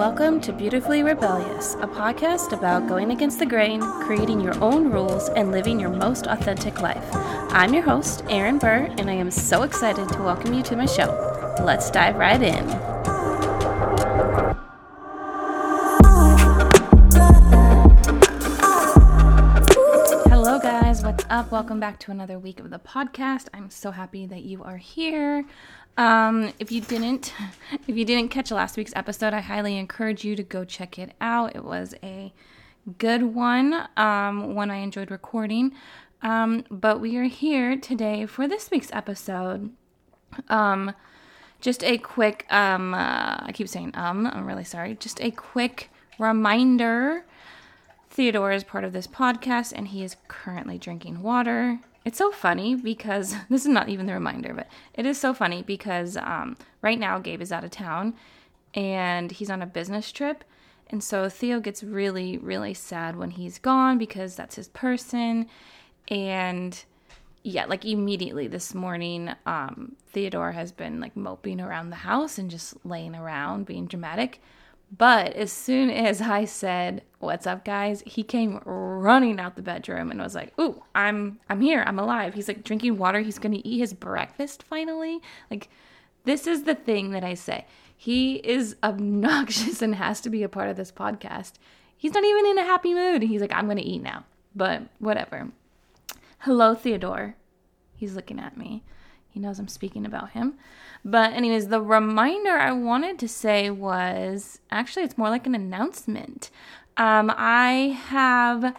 Welcome to Beautifully Rebellious, a podcast about going against the grain, creating your own rules, and living your most authentic life. I'm your host, Erin Burr, and I am so excited to welcome you to my show. Let's dive right in. Hello, guys. What's up? Welcome back to another week of the podcast. I'm so happy that you are here. Um, if you didn't, if you didn't catch last week's episode, I highly encourage you to go check it out. It was a good one, um, one I enjoyed recording. Um, but we are here today for this week's episode. Um, just a quick, um, uh, I keep saying um, I'm really sorry. Just a quick reminder Theodore is part of this podcast and he is currently drinking water. It's so funny because this is not even the reminder, but it is so funny because um, right now Gabe is out of town and he's on a business trip. And so Theo gets really, really sad when he's gone because that's his person. And yeah, like immediately this morning, um, Theodore has been like moping around the house and just laying around being dramatic. But as soon as I said, "What's up, guys?" he came running out the bedroom and was like, "Ooh, I'm I'm here. I'm alive." He's like drinking water. He's going to eat his breakfast finally. Like this is the thing that I say. He is obnoxious and has to be a part of this podcast. He's not even in a happy mood. He's like, "I'm going to eat now." But whatever. Hello, Theodore. He's looking at me. He knows I'm speaking about him. But, anyways, the reminder I wanted to say was actually, it's more like an announcement. Um, I have, uh,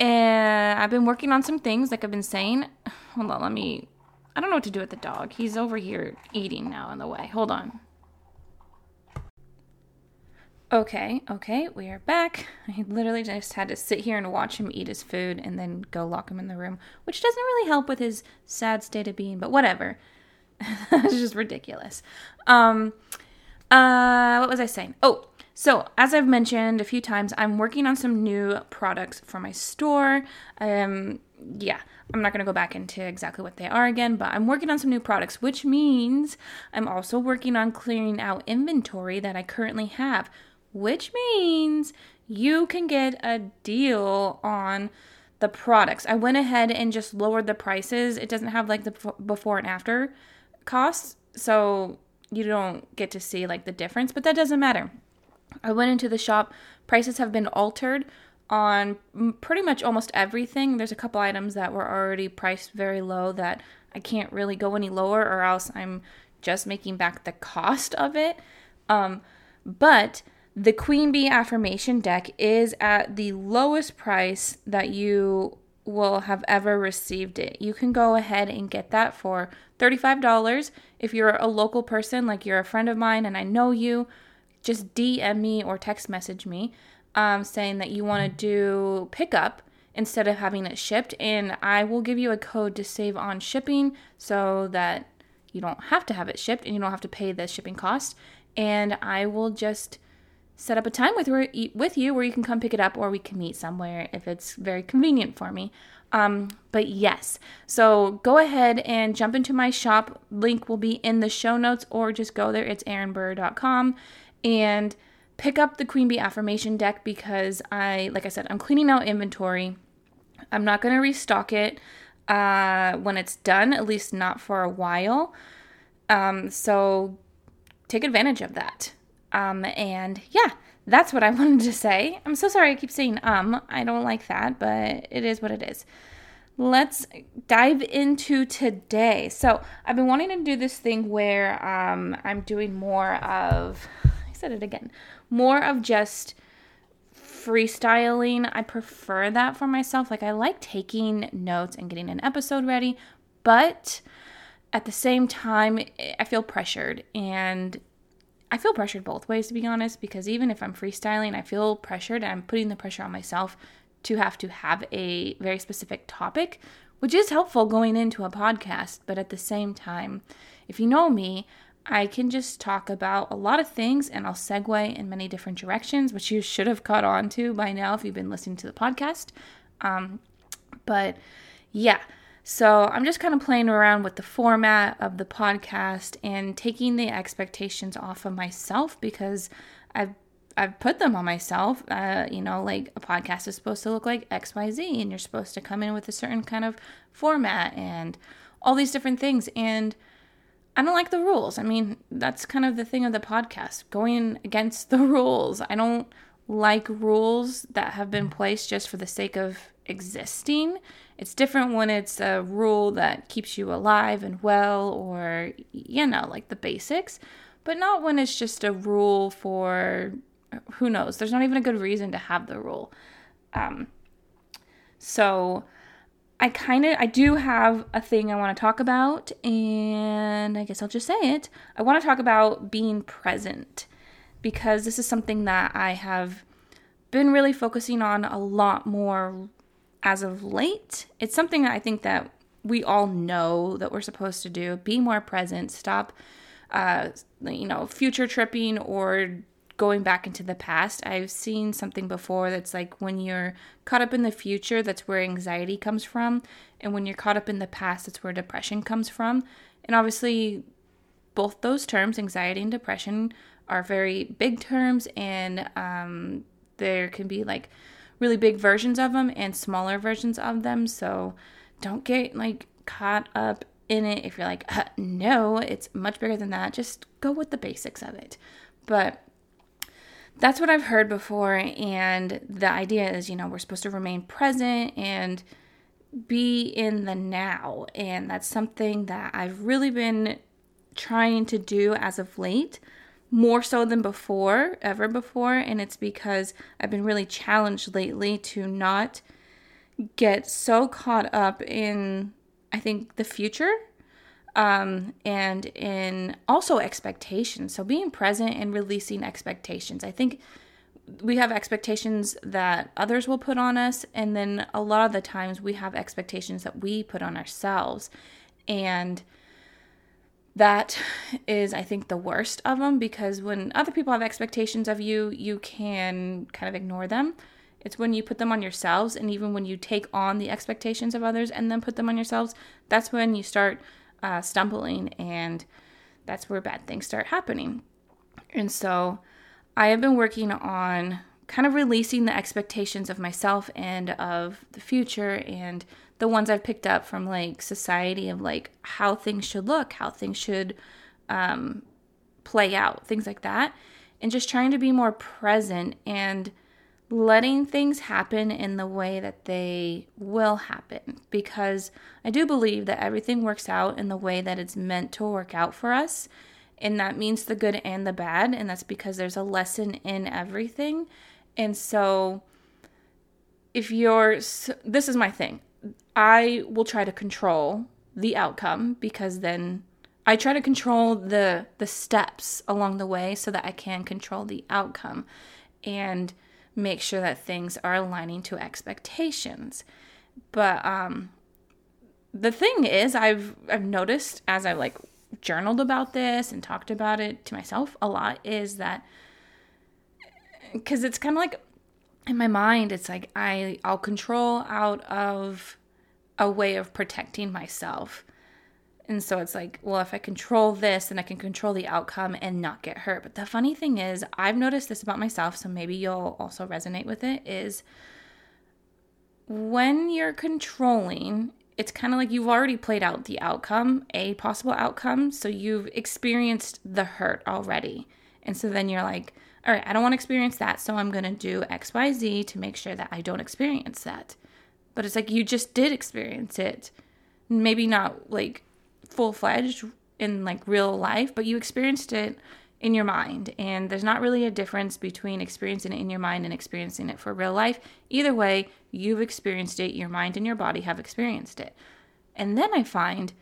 I've been working on some things, like I've been saying. Hold on, let me, I don't know what to do with the dog. He's over here eating now in the way. Hold on. Okay, okay, we are back. I literally just had to sit here and watch him eat his food and then go lock him in the room, which doesn't really help with his sad state of being, but whatever. That's just ridiculous. Um uh what was I saying? Oh, so as I've mentioned a few times, I'm working on some new products for my store. Um yeah, I'm not going to go back into exactly what they are again, but I'm working on some new products, which means I'm also working on clearing out inventory that I currently have which means you can get a deal on the products. I went ahead and just lowered the prices. It doesn't have like the before and after costs, so you don't get to see like the difference, but that doesn't matter. I went into the shop, prices have been altered on pretty much almost everything. There's a couple items that were already priced very low that I can't really go any lower or else I'm just making back the cost of it. Um, but the Queen Bee affirmation deck is at the lowest price that you will have ever received it. You can go ahead and get that for $35. If you're a local person, like you're a friend of mine and I know you, just DM me or text message me um, saying that you want to do pickup instead of having it shipped. And I will give you a code to save on shipping so that you don't have to have it shipped and you don't have to pay the shipping cost. And I will just set up a time with with you where you can come pick it up or we can meet somewhere if it's very convenient for me. Um, but yes, so go ahead and jump into my shop. Link will be in the show notes or just go there. It's erinburr.com and pick up the Queen Bee affirmation deck because I, like I said, I'm cleaning out inventory. I'm not going to restock it uh, when it's done, at least not for a while. Um, so take advantage of that. Um, and yeah, that's what I wanted to say. I'm so sorry I keep saying um. I don't like that, but it is what it is. Let's dive into today. So, I've been wanting to do this thing where um, I'm doing more of, I said it again, more of just freestyling. I prefer that for myself. Like, I like taking notes and getting an episode ready, but at the same time, I feel pressured and I feel pressured both ways, to be honest, because even if I'm freestyling, I feel pressured and I'm putting the pressure on myself to have to have a very specific topic, which is helpful going into a podcast. But at the same time, if you know me, I can just talk about a lot of things and I'll segue in many different directions, which you should have caught on to by now if you've been listening to the podcast. Um, but yeah, so I'm just kind of playing around with the format of the podcast and taking the expectations off of myself because I've I've put them on myself. Uh, you know, like a podcast is supposed to look like X, Y, Z, and you're supposed to come in with a certain kind of format and all these different things. And I don't like the rules. I mean, that's kind of the thing of the podcast, going against the rules. I don't like rules that have been placed just for the sake of existing. It's different when it's a rule that keeps you alive and well, or, you know, like the basics, but not when it's just a rule for who knows. There's not even a good reason to have the rule. Um, so, I kind of I do have a thing I want to talk about and I guess I'll just say it. I want to talk about being present because this is something that I have been really focusing on a lot more as of late. It's something that I think that we all know that we're supposed to do. Be more present, stop uh you know, future tripping or going back into the past. I've seen something before that's like when you're caught up in the future, that's where anxiety comes from. And when you're caught up in the past, that's where depression comes from. And obviously, both those terms, anxiety and depression, are very big terms, and um, there can be like really big versions of them and smaller versions of them. So don't get like caught up in it if you're like, uh, no, it's much bigger than that. Just go with the basics of it. But that's what I've heard before. And the idea is, you know, we're supposed to remain present and be in the now. And that's something that I've really been trying to do as of late, more so than before, ever before. And it's because I've been really challenged lately to not get so caught up in, I think, the future um, and in also expectations. So being present and releasing expectations. I think we have expectations that others will put on us, and then a lot of the times we have expectations that we put on ourselves. And that is, I think, the worst of them because when other people have expectations of you, you can kind of ignore them. It's when you put them on yourselves, and even when you take on the expectations of others and then put them on yourselves, that's when you start uh, stumbling, and that's where bad things start happening. And so I have been working on kind of releasing the expectations of myself and of the future and the ones I've picked up from like society of like how things should look, how things should um, play out, things like that. And just trying to be more present and letting things happen in the way that they will happen because I do believe that everything works out in the way that it's meant to work out for us. And that means the good and the bad. And that's because there's a lesson in everything. And so, if you're, this is my thing, I will try to control the outcome because then I try to control the the steps along the way so that I can control the outcome. And make sure that things are aligning to expectations. But um the thing is I've I've noticed as I like journaled about this and talked about it to myself a lot is that cuz it's kind of like in my mind it's like I I'll control out of a way of protecting myself and so it's like, well, if I control this, then I can control the outcome and not get hurt. But the funny thing is, I've noticed this about myself, so maybe you'll also resonate with it is when you're controlling, it's kind of like you've already played out the outcome, a possible outcome. So you've experienced the hurt already. And so then you're like, all right, I don't want to experience that. So I'm going to do XYZ to make sure that I don't experience that. But it's like you just did experience it. Maybe not like full fledged in like real life, but you experienced it in your mind. And there's not really a difference between experiencing it in your mind and experiencing it for real life. Either way, you've experienced it, your mind and your body have experienced it. And then I find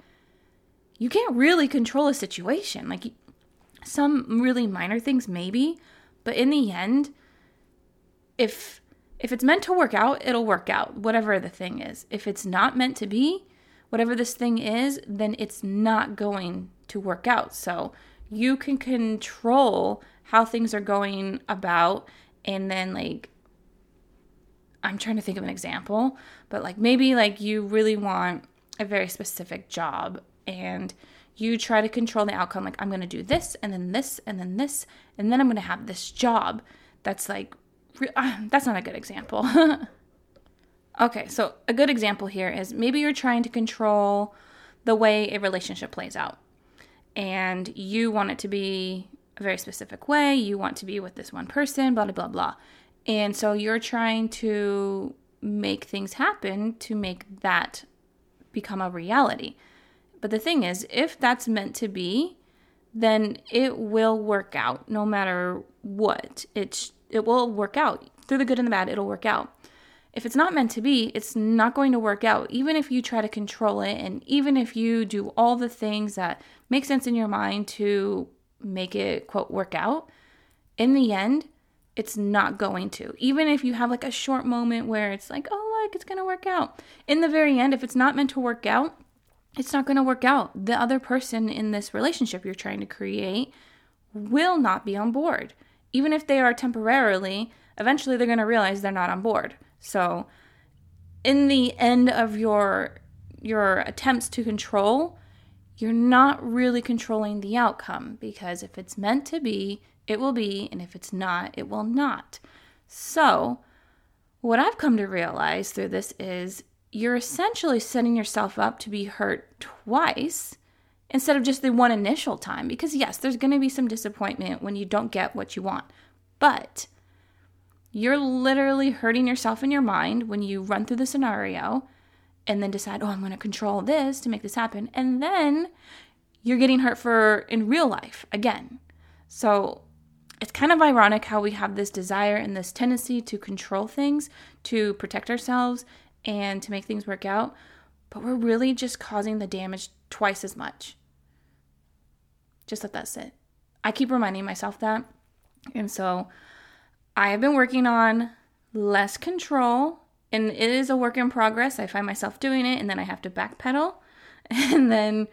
you can't really control a situation. Like some really minor things maybe, but in the end, if if it's meant to work out, it'll work out, whatever the thing is. If it's not meant to be, whatever this thing is, then it's not going to work out. So you can control how things are going about and then like I'm trying to think of an example, but like maybe like you really want a very specific job and you try to control the outcome like I'm going to do this and then this and then this and then I'm going to have this job. that's like uh, that's not a good example. okay, so a good example here is maybe you're trying to control the way a relationship plays out. And you want it to be a very specific way. You want to be with this one person, blah, blah, blah, blah. And so you're trying to make things happen to make that become a reality. But the thing is, if that's meant to be, then it will work out no matter what. It's it will work out. Through the good and the bad, it'll work out. If it's not meant to be, it's not going to work out. Even if you try to control it and even if you do all the things that make sense in your mind to make it quote work out, in the end, it's not going to. Even if you have like a short moment where it's like, oh, look, it's going to work out. In the very end, if it's not meant to work out, it's not going to work out. The other person in this relationship you're trying to create will not be on board. Even if they are temporarily, eventually they're going to realize they're not on board. So, in the end of your your attempts to control, you're not really controlling the outcome because if it's meant to be, it will be, and if it's not, it will not. So, what I've come to realize through this is you're essentially setting yourself up to be hurt twice instead of just the one initial time. Because, yes, there's going to be some disappointment when you don't get what you want. But you're literally hurting yourself in your mind when you run through the scenario and then decide, oh, I'm going to control this to make this happen. And then you're getting hurt for in real life again. So it's kind of ironic how we have this desire and this tendency to control things, to protect ourselves, and to make things work out, but we're really just causing the damage twice as much. Just let that sit. I keep reminding myself that. And so I have been working on less control, and it is a work in progress. I find myself doing it, and then I have to backpedal and then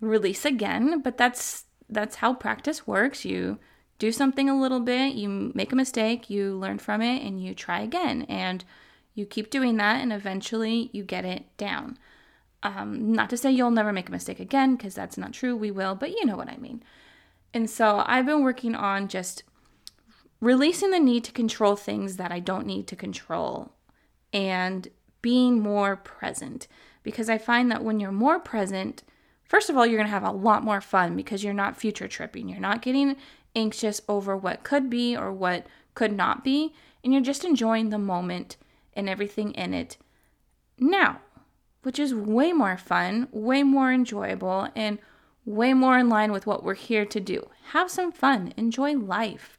release again. But that's that's how practice works. You do something a little bit, you make a mistake, you learn from it, and you try again. And you keep doing that, and eventually you get it down. Um, not to say you'll never make a mistake again, because that's not true. We will, but you know what I mean. And so I've been working on just releasing the need to control things that I don't need to control and being more present. Because I find that when you're more present, first of all, you're going to have a lot more fun because you're not future tripping. You're not getting anxious over what could be or what could not be. And you're just enjoying the moment and everything in it now, which is way more fun, way more enjoyable, and way more in line with what we're here to do. Have some fun, enjoy life.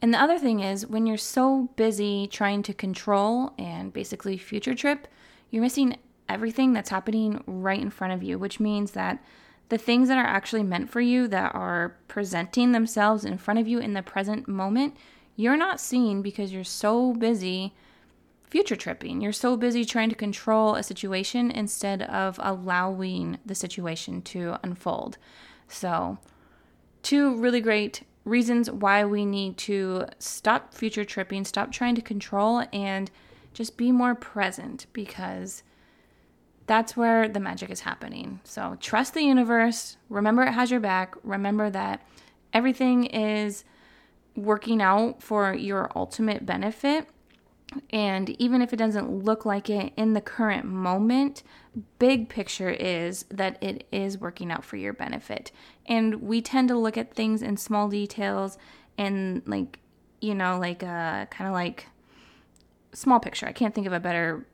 And the other thing is, when you're so busy trying to control and basically future trip, you're missing everything that's happening right in front of you, which means that the things that are actually meant for you, that are presenting themselves in front of you in the present moment, you're not seeing because you're so busy future tripping. You're so busy trying to control a situation instead of allowing the situation to unfold. So, two really great reasons why we need to stop future tripping, stop trying to control, and just be more present because that's where the magic is happening. So, trust the universe. Remember, it has your back. Remember that everything is working out for your ultimate benefit and even if it doesn't look like it in the current moment, big picture is that it is working out for your benefit. And we tend to look at things in small details and like, you know, like uh kind of like small picture. I can't think of a better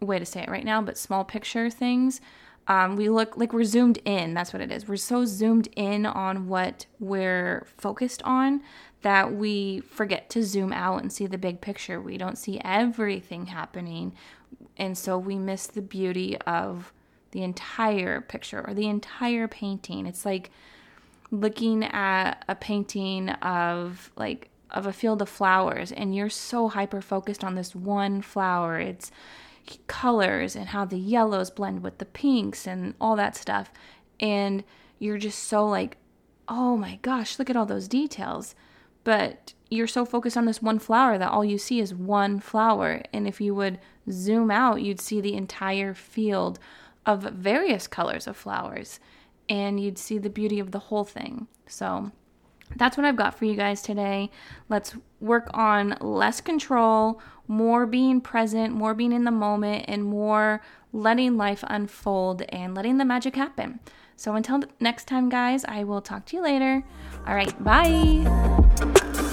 way to say it right now, but small picture things. Um, we look like we're zoomed in. That's what it is. We're so zoomed in on what we're focused on that we forget to zoom out and see the big picture. We don't see everything happening. And so we miss the beauty of the entire picture or the entire painting. It's like looking at a painting of like of a field of flowers and you're so hyper focused on this one flower. It's colors and how the yellows blend with the pinks and all that stuff. And you're just so like, oh my gosh, look at all those details but you're so focused on this one flower that all you see is one flower. And if you would zoom out, you'd see the entire field of various colors of flowers and you'd see the beauty of the whole thing. So that's what I've got for you guys today. Let's work on less control, more being present, more being in the moment, and more letting life unfold and letting the magic happen. So until next time, guys, I will talk to you later. All right, bye.